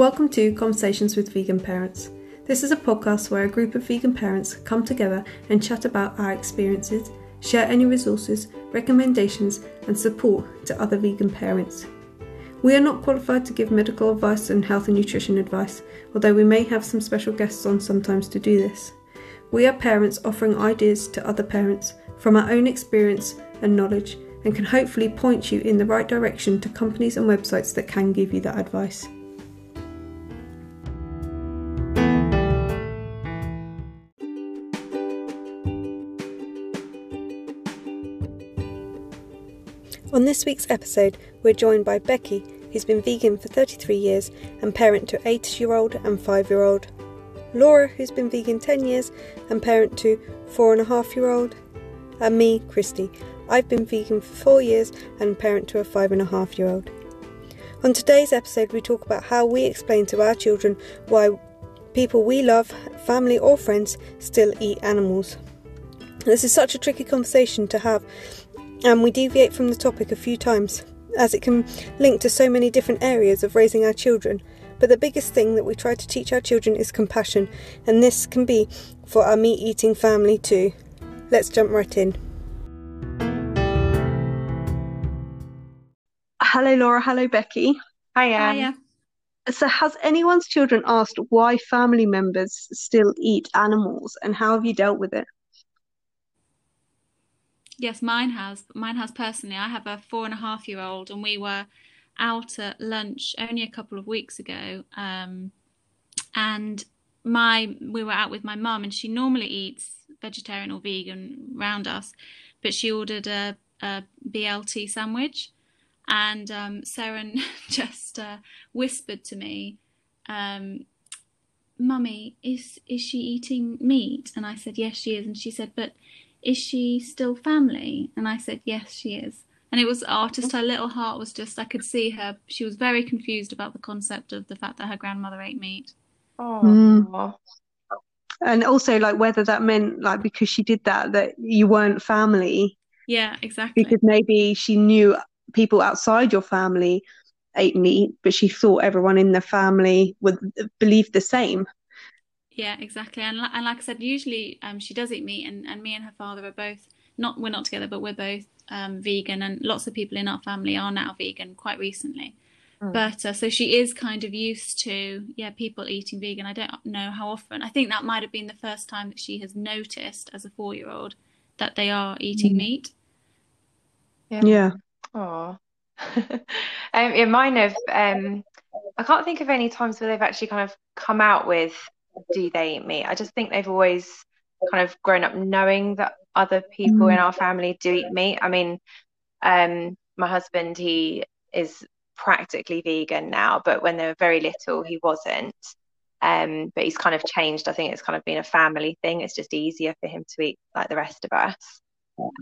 Welcome to Conversations with Vegan Parents. This is a podcast where a group of vegan parents come together and chat about our experiences, share any resources, recommendations, and support to other vegan parents. We are not qualified to give medical advice and health and nutrition advice, although we may have some special guests on sometimes to do this. We are parents offering ideas to other parents from our own experience and knowledge and can hopefully point you in the right direction to companies and websites that can give you that advice. On this week's episode, we're joined by Becky, who's been vegan for 33 years and parent to 8 year old and 5 year old, Laura, who's been vegan 10 years and parent to 4.5 year old, and me, Christy. I've been vegan for 4 years and parent to a 5.5 year old. On today's episode, we talk about how we explain to our children why people we love, family or friends, still eat animals. This is such a tricky conversation to have and we deviate from the topic a few times, as it can link to so many different areas of raising our children. But the biggest thing that we try to teach our children is compassion, and this can be for our meat eating family too. Let's jump right in. Hello, Laura. Hello, Becky. Hiya. Hiya. So, has anyone's children asked why family members still eat animals, and how have you dealt with it? Yes, mine has. Mine has personally. I have a four and a half year old, and we were out at lunch only a couple of weeks ago. Um, and my we were out with my mum, and she normally eats vegetarian or vegan round us, but she ordered a, a BLT sandwich, and um, Seren just uh, whispered to me, um, "Mummy, is is she eating meat?" And I said, "Yes, she is." And she said, "But." Is she still family? And I said, yes, she is. And it was artist, her little heart was just, I could see her. She was very confused about the concept of the fact that her grandmother ate meat. Oh. Mm. And also, like, whether that meant, like, because she did that, that you weren't family. Yeah, exactly. Because maybe she knew people outside your family ate meat, but she thought everyone in the family would believe the same. Yeah, exactly. And, and like I said, usually um, she does eat meat, and, and me and her father are both not we're not together, but we're both um, vegan, and lots of people in our family are now vegan quite recently. Mm. But uh, so she is kind of used to yeah people eating vegan. I don't know how often. I think that might have been the first time that she has noticed as a four year old that they are eating mm. meat. Yeah. Yeah. Oh. um, yeah, mine have. Um, I can't think of any times where they've actually kind of come out with do they eat meat? I just think they've always kind of grown up knowing that other people mm. in our family do eat meat. I mean, um, my husband, he is practically vegan now, but when they were very little, he wasn't. Um, but he's kind of changed. I think it's kind of been a family thing. It's just easier for him to eat like the rest of us.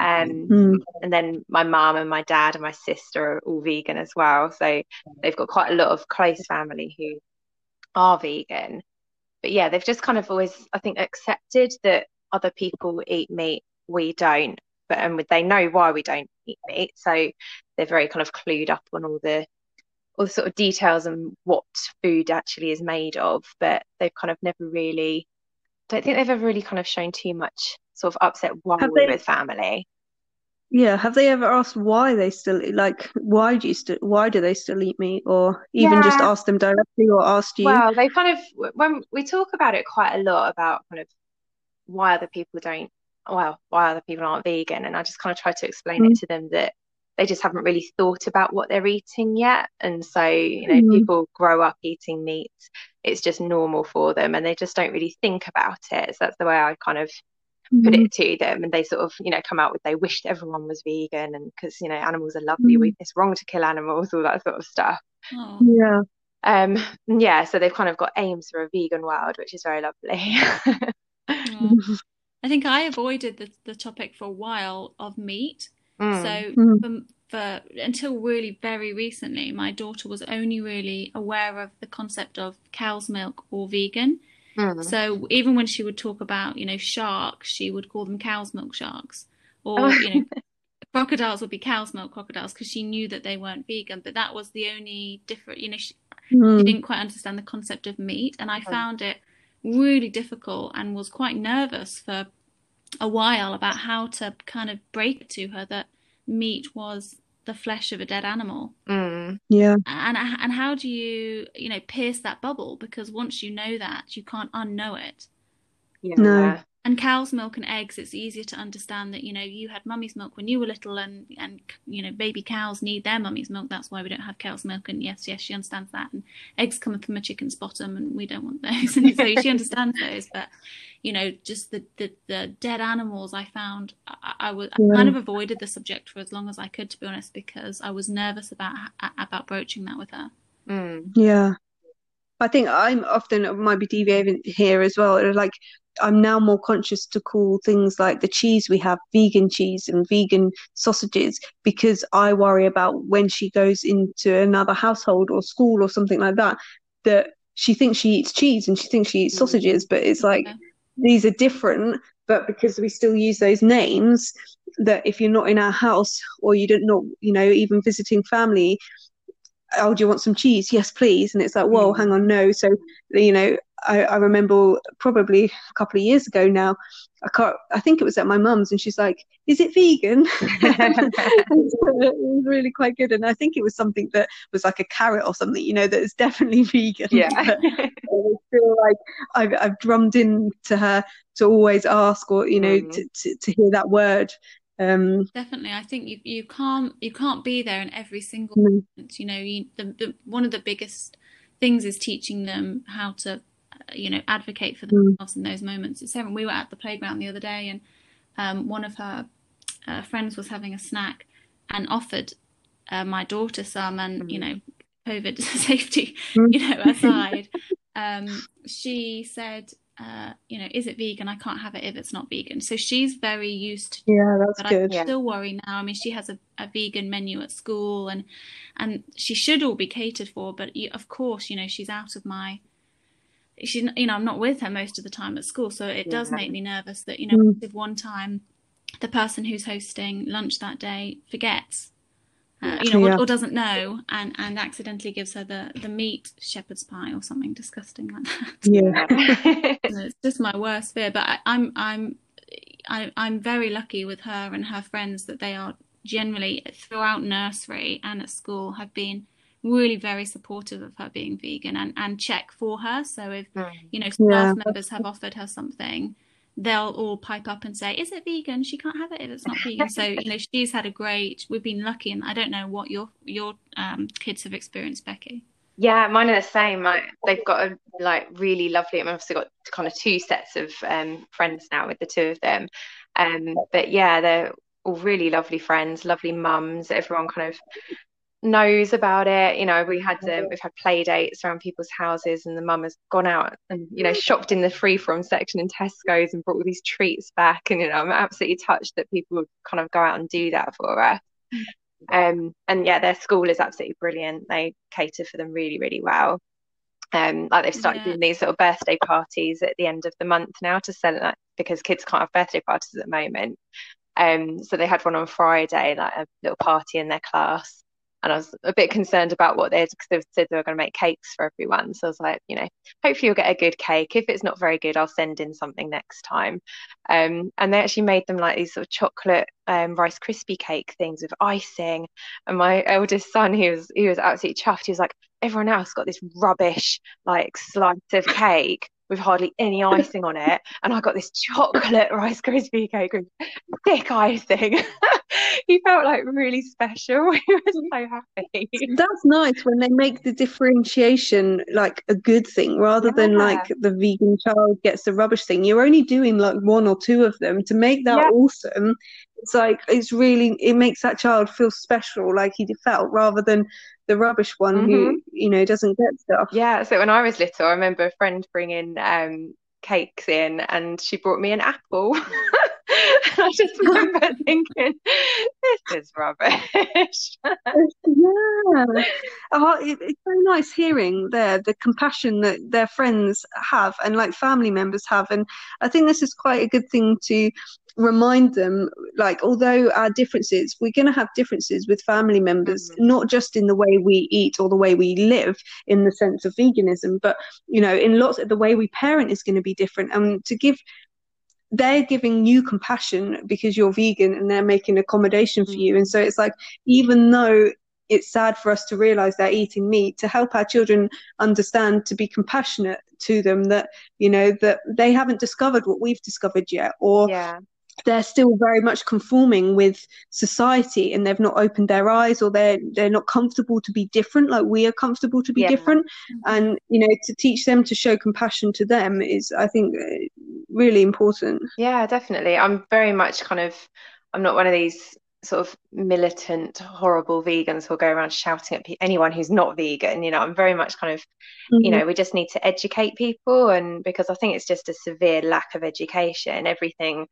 Um, mm. And then my mum and my dad and my sister are all vegan as well. So they've got quite a lot of close family who are vegan but yeah, they've just kind of always, I think, accepted that other people eat meat, we don't, but and they know why we don't eat meat, so they're very kind of clued up on all the all the sort of details and what food actually is made of, but they've kind of never really, I don't think they've ever really kind of shown too much sort of upset while with family. Yeah, have they ever asked why they still like why do you still why do they still eat meat or even yeah. just ask them directly or asked you? Well, they kind of when we talk about it quite a lot about kind of why other people don't well, why other people aren't vegan and I just kind of try to explain mm. it to them that they just haven't really thought about what they're eating yet. And so, you know, mm. people grow up eating meat. It's just normal for them and they just don't really think about it. So that's the way I kind of put mm-hmm. it to them and they sort of you know come out with they wished everyone was vegan and because you know animals are lovely mm-hmm. we, it's wrong to kill animals all that sort of stuff oh. yeah um yeah so they've kind of got aims for a vegan world which is very lovely I think I avoided the, the topic for a while of meat mm. so mm. for, for until really very recently my daughter was only really aware of the concept of cow's milk or vegan Mm. So even when she would talk about, you know, sharks, she would call them cow's milk sharks, or oh. you know, crocodiles would be cow's milk crocodiles because she knew that they weren't vegan. But that was the only different, you know. She, mm. she didn't quite understand the concept of meat, and I found it really difficult and was quite nervous for a while about how to kind of break to her that meat was the flesh of a dead animal. Mm. Yeah. And and how do you you know pierce that bubble? Because once you know that, you can't unknow it. Yeah. No. And cow's milk and eggs, it's easier to understand that you know you had mummy's milk when you were little, and and you know baby cows need their mummy's milk. That's why we don't have cow's milk. And yes, yes, she understands that. And eggs come from a chicken's bottom, and we don't want those. And so she understands those. But you know, just the the, the dead animals, I found I, I was I kind of avoided the subject for as long as I could, to be honest, because I was nervous about about broaching that with her. Mm. Yeah. I think I'm often might be deviating here as well. Like I'm now more conscious to call things like the cheese we have vegan cheese and vegan sausages because I worry about when she goes into another household or school or something like that that she thinks she eats cheese and she thinks she eats mm. sausages, but it's like yeah. these are different. But because we still use those names, that if you're not in our house or you don't know, you know, even visiting family, oh, do you want some cheese? Yes, please. And it's like, whoa, mm. hang on, no. So, you know, I, I, remember probably a couple of years ago now, I can't, I think it was at my mum's and she's like, is it vegan? it was really quite good. And I think it was something that was like a carrot or something, you know, that is definitely vegan. Yeah. I feel like I've, I've drummed in to her to always ask or, you know, mm. to, to, to hear that word um, Definitely, I think you you can't you can't be there in every single mm. moment. You know, you, the, the one of the biggest things is teaching them how to, uh, you know, advocate for mm. themselves mm. in those moments. It's we were at the playground the other day, and um, one of her uh, friends was having a snack and offered uh, my daughter some, and mm. you know, COVID safety, mm. you know, aside, um, she said uh, you know, is it vegan? I can't have it if it's not vegan. So she's very used to. Yeah, that's but good. I still worry now. I mean, she has a, a vegan menu at school, and and she should all be catered for. But of course, you know, she's out of my. She's, you know, I'm not with her most of the time at school, so it yeah. does make me nervous that you know, mm. if one time the person who's hosting lunch that day forgets uh, you know, yeah. or, or, doesn't know, and and accidentally gives her the the meat shepherd's pie or something disgusting like that. Yeah, it's just my worst fear. But I, I'm I'm I, I'm very lucky with her and her friends that they are generally throughout nursery and at school have been really very supportive of her being vegan and, and check for her. So if mm. you know staff yeah. members have offered her something, they'll all pipe up and say, "Is it vegan? She can't have it if it's not vegan." so you know, she's had a great. We've been lucky, and I don't know what your your um, kids have experienced, Becky. Yeah, mine are the same. Like, they've got a like really lovely. I've also got kind of two sets of um, friends now with the two of them. Um, but yeah, they're all really lovely friends, lovely mums. Everyone kind of knows about it. You know, we had um, we've had play dates around people's houses, and the mum has gone out and you know shopped in the free from section in Tesco's and brought all these treats back. And you know, I'm absolutely touched that people would kind of go out and do that for us. Um, and yeah, their school is absolutely brilliant. They cater for them really, really well. Um, like they've started yeah. doing these sort of birthday parties at the end of the month now to celebrate because kids can't have birthday parties at the moment. Um, so they had one on Friday, like a little party in their class and I was a bit concerned about what they'd because they've said they were going to make cakes for everyone. So I was like, you know, hopefully you'll get a good cake. If it's not very good, I'll send in something next time. Um, and they actually made them like these sort of chocolate um, Rice Krispie cake things with icing. And my eldest son, he was he was absolutely chuffed. He was like, everyone else got this rubbish like slice of cake with hardly any icing on it, and I got this chocolate Rice Krispie cake with thick icing. he felt like really special. He was so happy. That's nice when they make the differentiation like a good thing rather yeah. than like the vegan child gets the rubbish thing. You're only doing like one or two of them to make that yeah. awesome. It's like it's really it makes that child feel special, like he felt, rather than the rubbish one mm-hmm. who you know doesn't get stuff. Yeah. So when I was little, I remember a friend bringing um, cakes in, and she brought me an apple. I just remember thinking, this is rubbish. yeah. Oh, it, it's so nice hearing there the compassion that their friends have and like family members have. And I think this is quite a good thing to remind them like although our differences we're going to have differences with family members mm-hmm. not just in the way we eat or the way we live in the sense of veganism but you know in lots of the way we parent is going to be different and to give they're giving you compassion because you're vegan and they're making accommodation for you. Mm. And so it's like, even though it's sad for us to realize they're eating meat, to help our children understand, to be compassionate to them that, you know, that they haven't discovered what we've discovered yet, or yeah they're still very much conforming with society and they've not opened their eyes or they're they're not comfortable to be different like we are comfortable to be yeah. different mm-hmm. and you know to teach them to show compassion to them is i think uh, really important yeah definitely i'm very much kind of i'm not one of these sort of militant horrible vegans who'll go around shouting at pe- anyone who's not vegan you know i'm very much kind of mm-hmm. you know we just need to educate people and because i think it's just a severe lack of education everything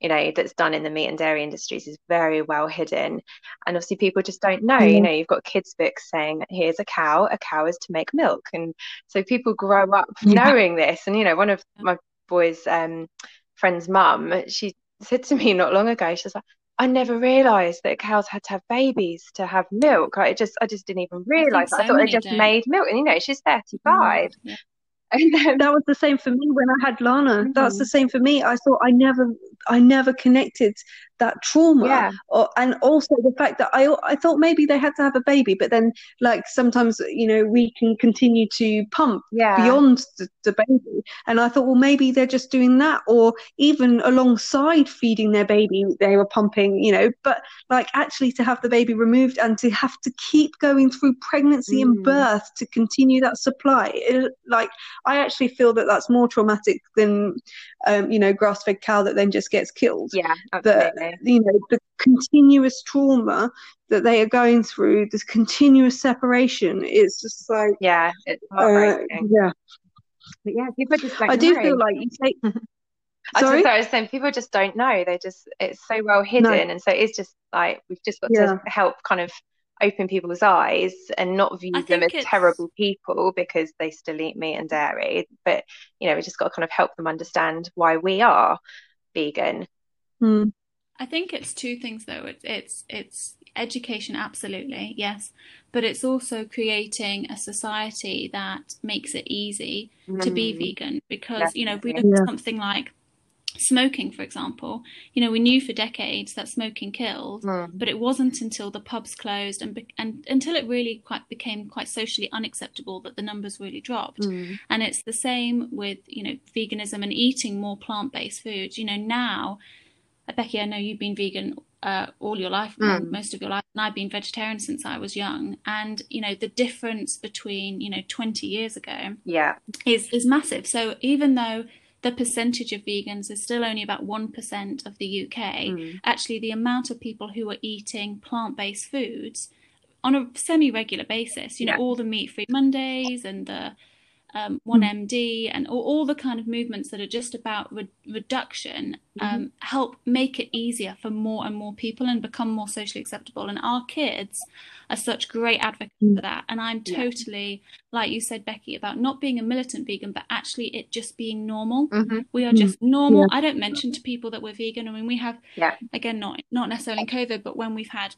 you know that's done in the meat and dairy industries is very well hidden and obviously people just don't know mm. you know you've got kids books saying here's a cow a cow is to make milk and so people grow up yeah. knowing this and you know one of my boys um friend's mum she said to me not long ago she's like I never realised that cows had to have babies to have milk. I just, I just didn't even realise. I, so I thought they just do. made milk, and you know, she's thirty-five. Mm, And that was the same for me when I had Lana. Mm-hmm. That's the same for me. I thought I never I never connected that trauma yeah. or, and also the fact that I I thought maybe they had to have a baby but then like sometimes you know we can continue to pump yeah. beyond the, the baby and I thought well maybe they're just doing that or even alongside feeding their baby they were pumping you know but like actually to have the baby removed and to have to keep going through pregnancy mm. and birth to continue that supply it, like I actually feel that that's more traumatic than um, you know grass-fed cow that then just gets killed. Yeah, absolutely. The, you know the continuous trauma that they are going through, this continuous separation. It's just like yeah, it's uh, yeah. But yeah, people just don't I do feel like you take. I Sorry? I was saying people just don't know. They just it's so well hidden, no. and so it's just like we've just got yeah. to help kind of open people's eyes and not view them as it's... terrible people because they still eat meat and dairy. But you know, we just got to kind of help them understand why we are vegan. Mm. I think it's two things though. It's it's it's education, absolutely, yes, but it's also creating a society that makes it easy mm. to be hmm. vegan because Definitely. you know we look yeah. at something like smoking, for example, you know, we knew for decades that smoking killed, mm. but it wasn't until the pubs closed and and until it really quite became quite socially unacceptable that the numbers really dropped. Mm. And it's the same with you know veganism and eating more plant based foods. You know, now, Becky, I know you've been vegan uh, all your life, mm. most of your life, and I've been vegetarian since I was young. And you know, the difference between you know 20 years ago, yeah, is is massive. So even though the percentage of vegans is still only about 1% of the UK. Mm. Actually, the amount of people who are eating plant based foods on a semi regular basis, you know, all the meat free Mondays and the um, 1MD hmm. and all, all, the kind of movements that are just about re- reduction um, mm-hmm. help make it easier for more and more people and become more socially acceptable. And our kids are such great advocates mm-hmm. for that. And I'm totally, yeah. like you said, Becky, about not being a militant vegan, but actually it just being normal. Mm-hmm. We are just normal. Yeah. I don't mention to people that we're vegan. I mean, we have, yeah. again, not not necessarily in COVID, but when we've had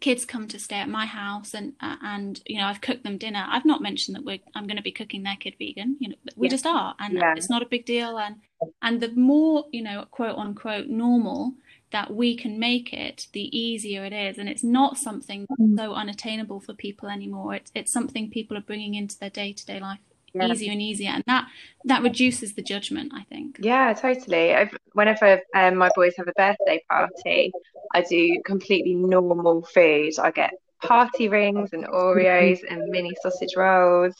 kids come to stay at my house and uh, and you know I've cooked them dinner. I've not mentioned that we're I'm going to be cooking their kid vegan. You know, we yeah. just are, and yeah. it's not a big deal. And and the more you know, quote unquote, normal that we can make it, the easier it is. And it's not something mm. so unattainable for people anymore. It's it's something people are bringing into their day to day life yeah. easier and easier and that that reduces the judgment i think. Yeah totally. I've, whenever um, my boys have a birthday party i do completely normal food. I get party rings and oreos and mini sausage rolls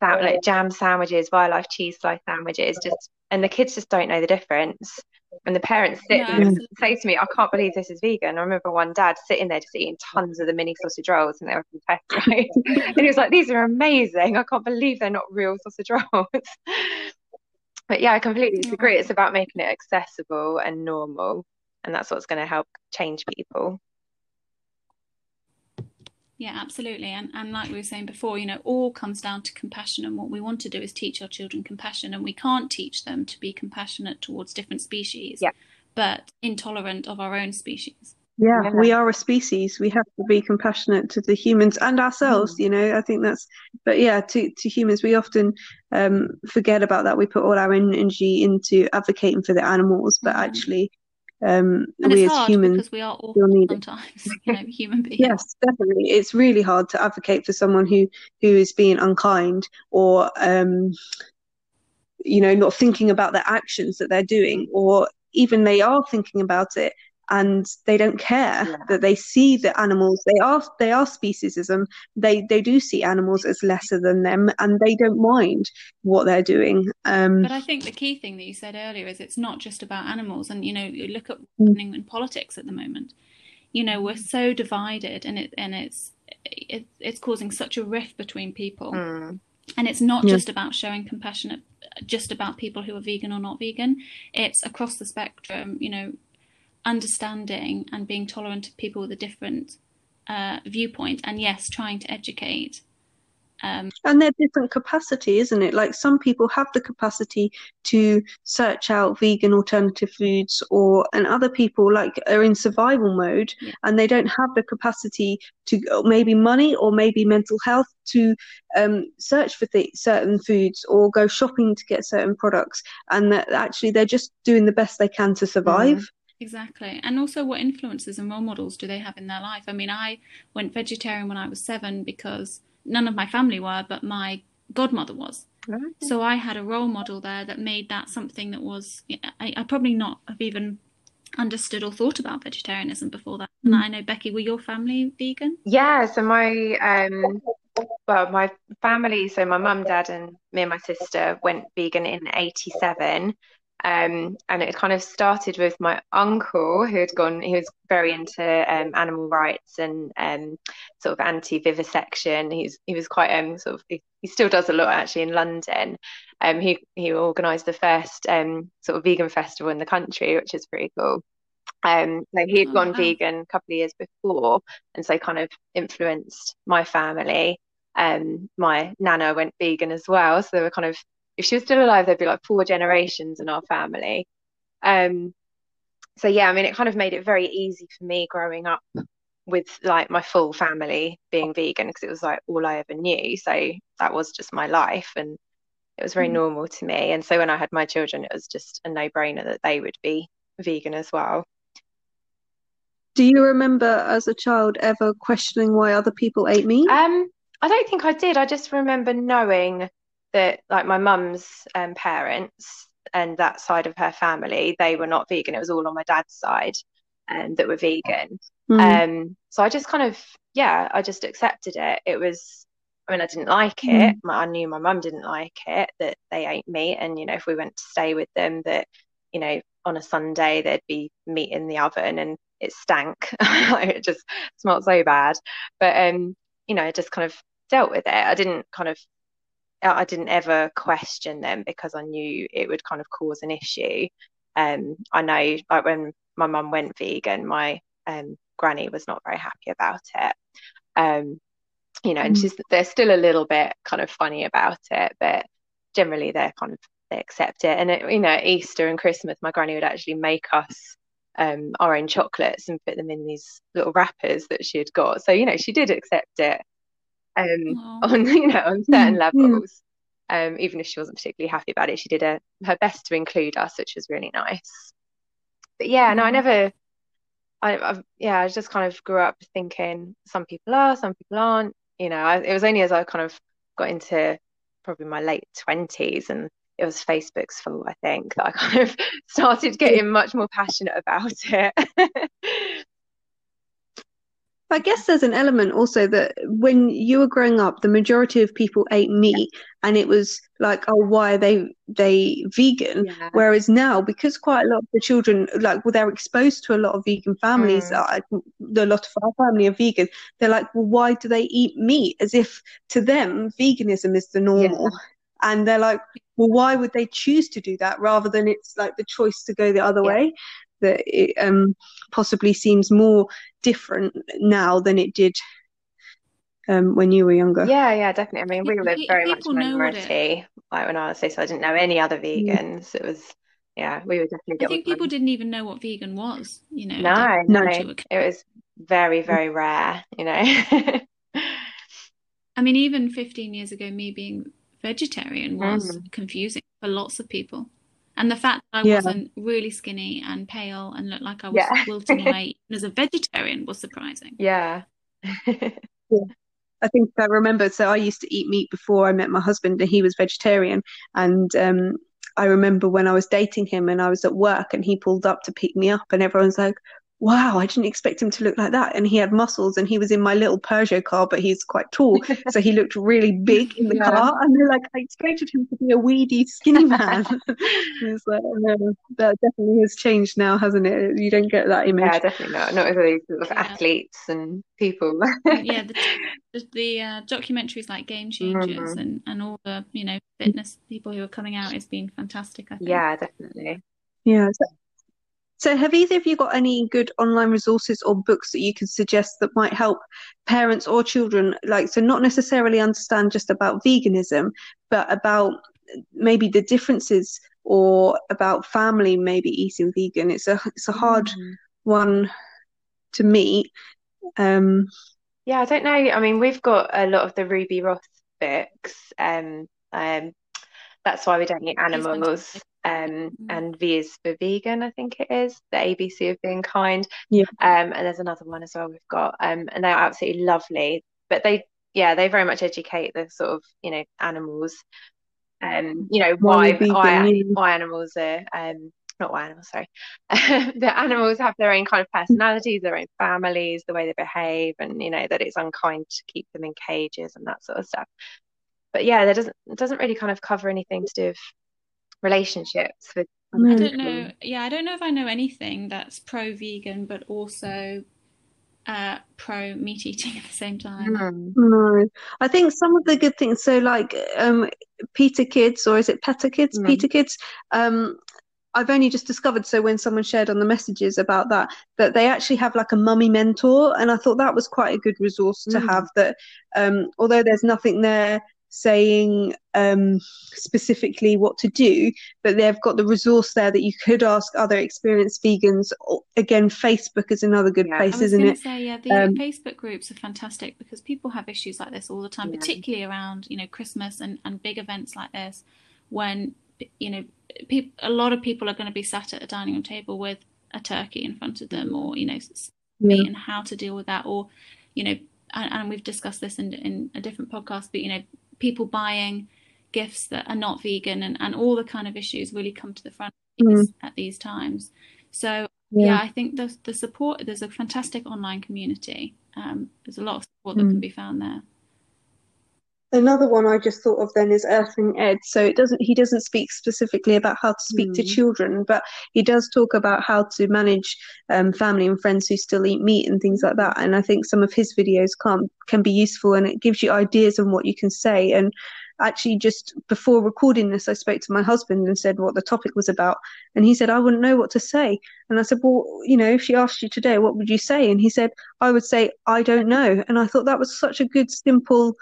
like jam sandwiches Violife cheese slice sandwiches just and the kids just don't know the difference and the parents sit and say to me, I can't believe this is vegan. I remember one dad sitting there just eating tons of the mini sausage rolls and they were from Tesco. and he was like, These are amazing. I can't believe they're not real sausage rolls. but yeah, I completely agree. It's about making it accessible and normal, and that's what's going to help change people. Yeah, absolutely. And and like we were saying before, you know, all comes down to compassion and what we want to do is teach our children compassion and we can't teach them to be compassionate towards different species, yeah. but intolerant of our own species. Yeah, yeah, we are a species. We have to be compassionate to the humans and ourselves. Mm. You know, I think that's. But yeah, to to humans, we often um, forget about that. We put all our energy into advocating for the animals, but mm. actually, um, and we as humans because we are awful sometimes you know human beings. Yes definitely. It's really hard to advocate for someone who who is being unkind or um you know not thinking about the actions that they're doing or even they are thinking about it and they don't care yeah. that they see the animals. They are they are speciesism. They they do see animals as lesser than them and they don't mind what they're doing. Um, but i think the key thing that you said earlier is it's not just about animals and you know you look at what's happening in politics at the moment. You know we're so divided and it and it's it, it's causing such a rift between people. Mm. and it's not yeah. just about showing compassion just about people who are vegan or not vegan. It's across the spectrum you know understanding and being tolerant of people with a different uh, viewpoint, and yes, trying to educate. Um, and they're different capacity, isn't it? Like some people have the capacity to search out vegan alternative foods, or and other people like are in survival mode yeah. and they don't have the capacity to maybe money or maybe mental health to um, search for th- certain foods or go shopping to get certain products, and that actually they're just doing the best they can to survive. Mm. Exactly. And also, what influences and role models do they have in their life? I mean, I went vegetarian when I was seven because none of my family were, but my godmother was. So I had a role model there that made that something that was, I, I probably not have even understood or thought about vegetarianism before that. Mm. And I know, Becky, were your family vegan? Yeah. So my, um, well, my family, so my mum, dad, and me and my sister went vegan in 87. Um, and it kind of started with my uncle who had gone, he was very into um, animal rights and um, sort of anti vivisection. He's, he was quite um, sort of, he, he, still does a lot actually in London. Um, he, he organised the first um, sort of vegan festival in the country, which is pretty cool. Um, so he had oh, gone wow. vegan a couple of years before, and so kind of influenced my family. Um, my nana went vegan as well, so they were kind of if she was still alive, there'd be like four generations in our family. Um, so yeah, I mean, it kind of made it very easy for me growing up with like my full family being vegan because it was like all I ever knew. So that was just my life, and it was very mm. normal to me. And so when I had my children, it was just a no-brainer that they would be vegan as well. Do you remember as a child ever questioning why other people ate meat? Um, I don't think I did. I just remember knowing that like my mum's um, parents and that side of her family, they were not vegan. It was all on my dad's side um, that were vegan. Mm. Um, so I just kind of, yeah, I just accepted it. It was, I mean, I didn't like it. Mm. I knew my mum didn't like it that they ate meat. And, you know, if we went to stay with them, that, you know, on a Sunday there'd be meat in the oven and it stank. it just smelled so bad. But, um, you know, I just kind of dealt with it. I didn't kind of I didn't ever question them because I knew it would kind of cause an issue. Um, I know, like when my mum went vegan, my um, granny was not very happy about it. Um, you know, mm. and she's they're still a little bit kind of funny about it, but generally they're kind of they accept it. And it, you know, Easter and Christmas, my granny would actually make us um, our own chocolates and put them in these little wrappers that she had got. So you know, she did accept it um, on you know on certain mm, levels. Um, even if she wasn't particularly happy about it, she did a, her best to include us, which was really nice. But yeah, no, I never. I, I yeah, I just kind of grew up thinking some people are, some people aren't. You know, I, it was only as I kind of got into probably my late twenties and it was Facebook's fault, I think, that I kind of started getting much more passionate about it. I guess there's an element also that when you were growing up, the majority of people ate meat, yeah. and it was like, oh, why are they they vegan? Yeah. Whereas now, because quite a lot of the children, like, well, they're exposed to a lot of vegan families. Mm. a lot of our family are vegan. They're like, well, why do they eat meat? As if to them, veganism is the normal. Yeah. and they're like well why would they choose to do that rather than it's like the choice to go the other way that it um possibly seems more different now than it did um when you were younger Yeah, yeah, definitely. I mean, we People- lived very much people know what it- minority. Like when I was so, so I didn't know any other vegans. It was, yeah, we were definitely I think people them. didn't even know what vegan was, you know. No, no, it was very, very rare, you know. I mean, even 15 years ago, me being vegetarian was Mm. confusing for lots of people. And the fact that I Yeah. wasn't really skinny and pale and looked like I was Yeah. wilting away as a vegetarian was surprising. Yeah. I think I remember. So I used to eat meat before I met my husband, and he was vegetarian. And um, I remember when I was dating him, and I was at work, and he pulled up to pick me up, and everyone's like, "Wow, I didn't expect him to look like that." And he had muscles, and he was in my little Peugeot car, but he's quite tall, so he looked really big in the Yeah. car. And they're like, "I expected him to be a weedy, skinny man." It's like, no, that definitely has changed now, hasn't it? You don't get that image. Yeah, definitely not. Not with all these sort of Yeah. athletes and people. Yeah, the the, the uh, documentaries like Game Changers Mhm. and, and all the, you know, fitness people who are coming out has been fantastic, I think. Yeah, definitely. Yeah. So, so have either of you got any good online resources or books that you can suggest that might help parents or children, like, so not necessarily understand just about veganism, but about maybe the differences or about family maybe eating vegan? It's a it's a hard Mm. one to meet. Um, Yeah, I don't know. I mean, we've got a lot of the Ruby Roth books. Um, um, that's why we don't eat animals. Um, Mm. and V is for vegan, I think it is. The ABC of being kind. Yeah. Um, and there's another one as well we've got. Um, and they're absolutely lovely. But they, yeah, they very much educate the sort of, you know, animals. Um, you know, Why why why why animals are um not why animals, sorry. The animals have their own kind of personalities, their own families, the way they behave, and you know that it's unkind to keep them in cages and that sort of stuff. But yeah, there doesn't doesn't really kind of cover anything to do with relationships with I don't know. Yeah, I don't know if I know anything that's pro-vegan, but also uh, pro meat eating at the same time. Mm. No, I think some of the good things. So, like um, Peter Kids, or is it Peta Kids? Mm. Peter Kids. Um, I've only just discovered. So when someone shared on the messages about that, that they actually have like a mummy mentor, and I thought that was quite a good resource to Mm. have. That um, although there's nothing there saying um, specifically what to do, but they've got the resource there that you could ask other experienced vegans. Again, Facebook is another good Yeah. Place, isn't it? say, yeah, the Um, Facebook groups are fantastic because people have issues like this all the time, Yeah. particularly around, you know, Christmas and, and big events like this, when, you know, peop a lot of people are going to be sat at a dining room table with a turkey in front of them or, you know, meat and how to deal with that. Or, you know, and, and we've discussed this in, in a different podcast, but, you know, people buying gifts that are not vegan and, and all the kind of issues really come to the front at these- at these times. So, yeah, I think the the support there's a fantastic online community. Um, there's a lot of support that can be found there. Another one I just thought of then is Earthling Ed. So it doesn't he doesn't speak specifically about how to speak to Mm. children, but he does talk about how to manage um, family and friends who still eat meat and things like that. And I think some of his videos can can be useful and it gives you ideas on what you can say. And actually just before recording this I spoke to my husband and said what the topic was about and he said I wouldn't know what to say. And I said, Well, you know, if she asked you today, what would you say? And he said, I would say, I don't know. And I thought that was such a good, simple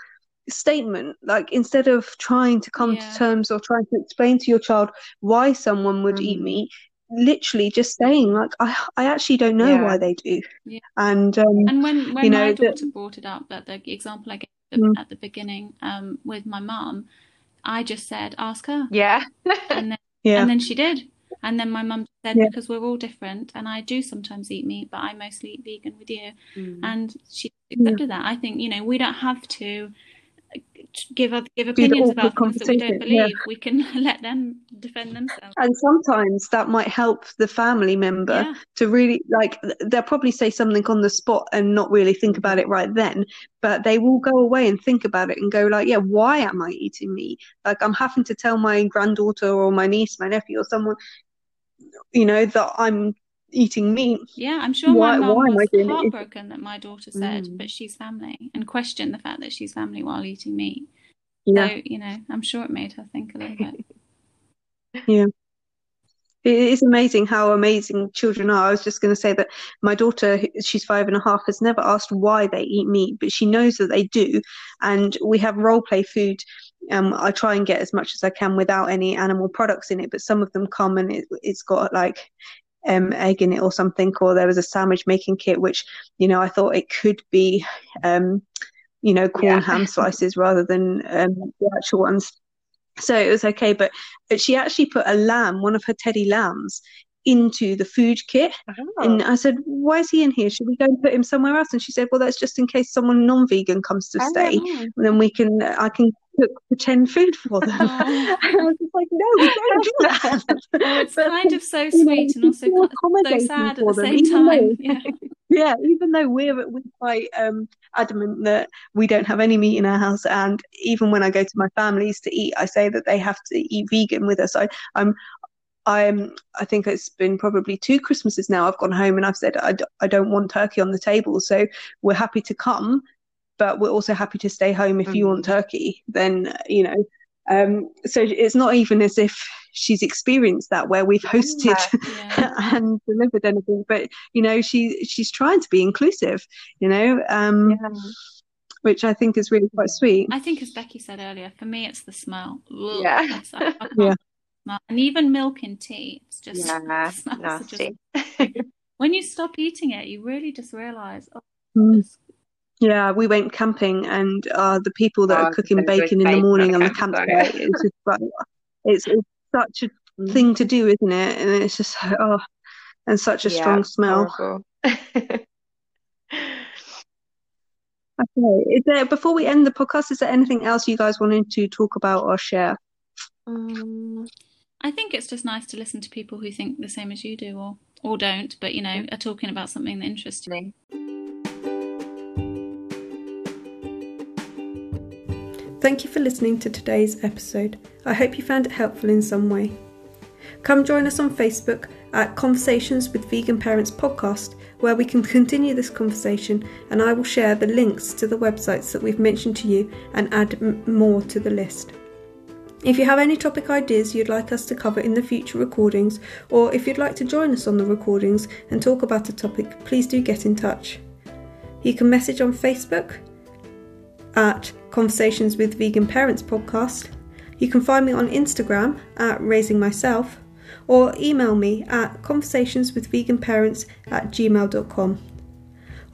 statement like instead of trying to come Yeah. to terms or trying to explain to your child why someone would eat Mm. meat literally just saying like i i actually don't know Yeah. why they do Yeah. and um And when when You my know, the- daughter brought it up, that the example I gave at the- Mm. at the beginning um, with my mum, I just said, "Ask her," Yeah. and then yeah and then she did. And then my mum said, Yeah. "Because we're all different, and I do sometimes eat meat, but I mostly eat vegan with you." Mm. and she accepted that. I think you know we don't have to give up give opinions about things that we don't conversation, yeah. believe. We can let them defend themselves. and sometimes that might help the family member Yeah, to really like they'll probably say something on the spot and not really think about it right then but they will go away and think about it and go like yeah why am i eating meat like i'm having to tell my granddaughter or my niece my nephew or someone you know that i'm eating meat yeah. I'm sure Why- my mum why was it? heartbroken that my daughter said, Mm. "But she's family," and questioned the fact that she's family while eating meat. Yeah. So, you know, I'm sure it made her think a little bit. yeah. It is amazing how amazing children are. I was just going to say that my daughter, she's five and a half, has never asked why they eat meat, but she knows that they do. And we have role play food. Um, I try and get as much as I can without any animal products in it, but some of them come and it, it's got like um, egg in it or something, or there was a sandwich making kit, which, you know, I thought it could be, um, you know, Quorn yeah. ham slices rather than um, the actual ones so it was okay but, but she actually put a lamb one of her teddy lambs into the food kit. Oh. and i said why is he in here? Should we go and put him somewhere else? And she said well that's just in case someone non-vegan comes to oh, stay. and then we can uh, i can cook pretend food for them. Oh. and i was just like no we don't do that. Well, it's but, kind of so sweet and also so sad at the same time. yeah. Yeah, even though we're we're quite um, adamant that we don't have any meat in our house, and even when I go to my families to eat, I say that they have to eat vegan with us. I, I'm I'm, I think it's been probably two Christmases now. I've gone home and I've said I d- I don't want turkey on the table, so we're happy to come, but we're also happy to stay home if mm-hmm. you want mm. turkey. Then you know, um, so it's not even as if she's experienced that where we've hosted yeah. and delivered anything, but you know, she she's trying to be inclusive, you know, um, yeah. which I think is really quite sweet. I think, as Becky said earlier, for me, it's the smell. Yeah, yeah. And even milk in tea, it's just yeah, nasty. Just, when you stop eating it, you really just realize, oh, mm. Yeah, we went camping, and uh, the people that oh, are cooking bacon in the morning on the campsite, it's just like it's, it's such a mm. thing to do, isn't it? And it's just oh, and such a yeah, strong smell. okay, is there before we end the podcast? Is there anything else you guys wanted to talk about or share? Um, I think it's just nice to listen to people who think the same as you do, or or don't, but you know, are talking about something that interests me. Thank you for listening to today's episode. I hope you found it helpful in some way. Come join us on Facebook at Conversations with Vegan Parents podcast, where we can continue this conversation and I will share the links to the websites that we've mentioned to you and add m- more to the list. If you have any topic ideas you'd like us to cover in the future recordings, or if you'd like to join us on the recordings and talk about a topic, please do get in touch. You can message on Facebook at Conversations with Vegan Parents podcast. You can find me on Instagram at Raising Myself or email me at conversationswithveganparents at gmail.com.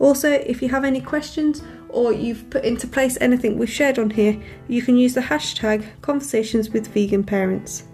Also, if you have any questions or you've put into place anything we've shared on here, you can use the hashtag Conversations with Vegan Parents.